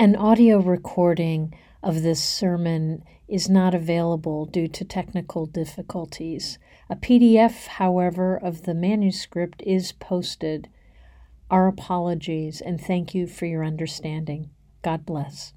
An audio recording of this sermon is not available due to technical difficulties. A PDF, however, of the manuscript is posted. Our apologies and thank you for your understanding. God bless.